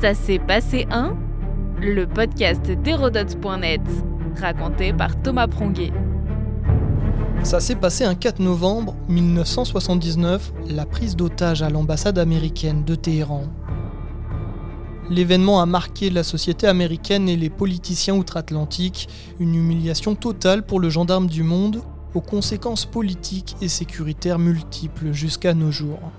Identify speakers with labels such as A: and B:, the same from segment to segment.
A: Ça s'est passé un Le podcast d'Hérodote.net, raconté par Thomas Pronguet.
B: Ça s'est passé un 4 novembre 1979, la prise d'otage à l'ambassade américaine de Téhéran. L'événement a marqué la société américaine et les politiciens outre-Atlantique, une humiliation totale pour le gendarme du monde, aux conséquences politiques et sécuritaires multiples jusqu'à nos jours.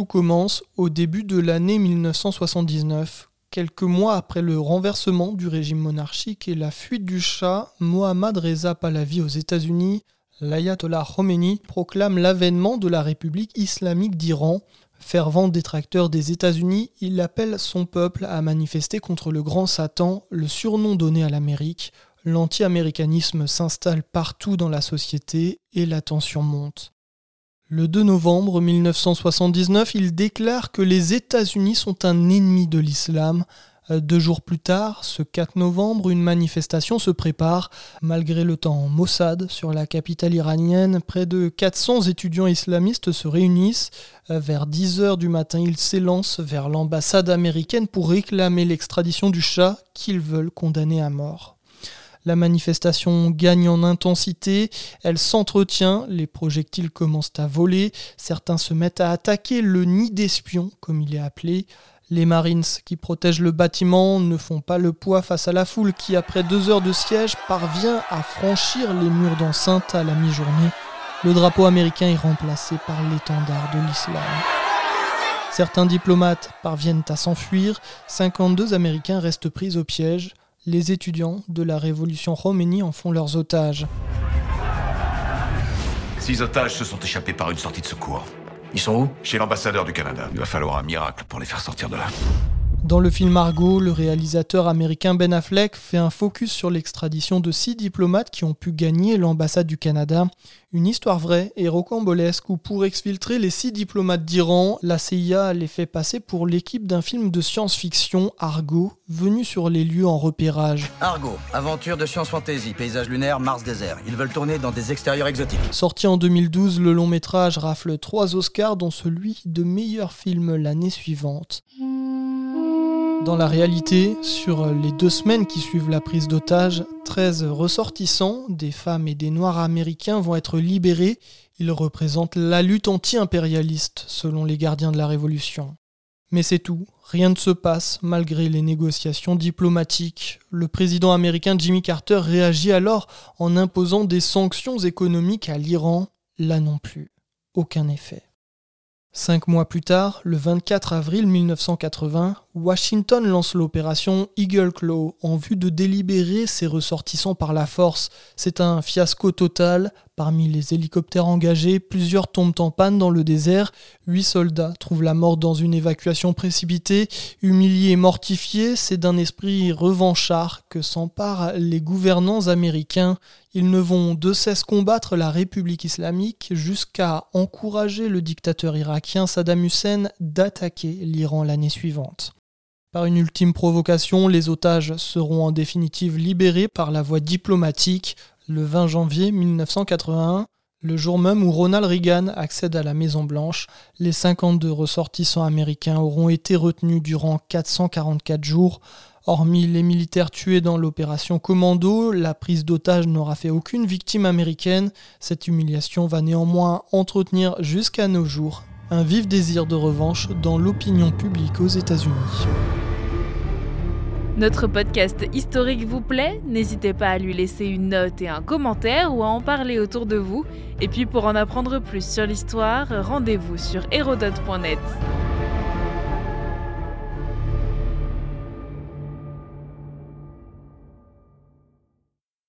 B: Tout commence au début de l'année 1979, quelques mois après le renversement du régime monarchique et la fuite du Shah, Mohammad Reza Pahlavi aux États-Unis, l'ayatollah Khomeini proclame l'avènement de la République islamique d'Iran. Fervent détracteur des États-Unis, il appelle son peuple à manifester contre le grand Satan, le surnom donné à l'Amérique. L'anti-américanisme s'installe partout dans la société et la tension monte. Le 2 novembre 1979, il déclare que les États-Unis sont un ennemi de l'islam. Euh, deux jours plus tard, ce 4 novembre, une manifestation se prépare. Malgré le temps Mossad sur la capitale iranienne, près de 400 étudiants islamistes se réunissent. Euh, vers 10 heures du matin, ils s'élancent vers l'ambassade américaine pour réclamer l'extradition du chat qu'ils veulent condamner à mort. La manifestation gagne en intensité, elle s'entretient, les projectiles commencent à voler, certains se mettent à attaquer le nid d'espions, comme il est appelé. Les Marines qui protègent le bâtiment ne font pas le poids face à la foule qui, après deux heures de siège, parvient à franchir les murs d'enceinte à la mi-journée. Le drapeau américain est remplacé par l'étendard de l'islam. Certains diplomates parviennent à s'enfuir, 52 Américains restent pris au piège les étudiants de la révolution Khomeini en font leurs otages.
C: Six otages se sont échappés par une sortie de secours.
D: Ils sont où?
C: Chez l'ambassadeur du Canada. Il va falloir un miracle pour les faire sortir de là.
B: Dans le film Argo, le réalisateur américain Ben Affleck fait un focus sur l'extradition de six diplomates qui ont pu gagner l'ambassade du Canada. Une histoire vraie et rocambolesque où pour exfiltrer les six diplomates d'Iran, la CIA les fait passer pour l'équipe d'un film de science-fiction, Argo, venu sur les lieux en repérage.
D: Argo, aventure de science-fantasy, paysage lunaire, Mars désert. Ils veulent tourner dans des extérieurs exotiques.
B: Sorti en 2012, le long métrage rafle trois Oscars dont celui de meilleur film l'année suivante. Dans la réalité, sur les deux semaines qui suivent la prise d'otage, 13 ressortissants, des femmes et des noirs américains, vont être libérés. Ils représentent la lutte anti-impérialiste, selon les gardiens de la Révolution. Mais c'est tout, rien ne se passe malgré les négociations diplomatiques. Le président américain Jimmy Carter réagit alors en imposant des sanctions économiques à l'Iran. Là non plus, aucun effet. Cinq mois plus tard, le 24 avril 1980, Washington lance l'opération Eagle Claw en vue de délibérer ses ressortissants par la force. C'est un fiasco total. Parmi les hélicoptères engagés, plusieurs tombent en panne dans le désert. Huit soldats trouvent la mort dans une évacuation précipitée. Humiliés et mortifiés, c'est d'un esprit revanchard que s'emparent les gouvernants américains. Ils ne vont de cesse combattre la République islamique jusqu'à encourager le dictateur irakien Saddam Hussein d'attaquer l'Iran l'année suivante. Par une ultime provocation, les otages seront en définitive libérés par la voie diplomatique le 20 janvier 1981, le jour même où Ronald Reagan accède à la Maison Blanche. Les 52 ressortissants américains auront été retenus durant 444 jours. Hormis les militaires tués dans l'opération Commando, la prise d'otage n'aura fait aucune victime américaine. Cette humiliation va néanmoins entretenir jusqu'à nos jours un vif désir de revanche dans l'opinion publique aux États-Unis.
A: Notre podcast historique vous plaît? N'hésitez pas à lui laisser une note et un commentaire ou à en parler autour de vous. Et puis pour en apprendre plus sur l'histoire, rendez-vous sur hérodote.net.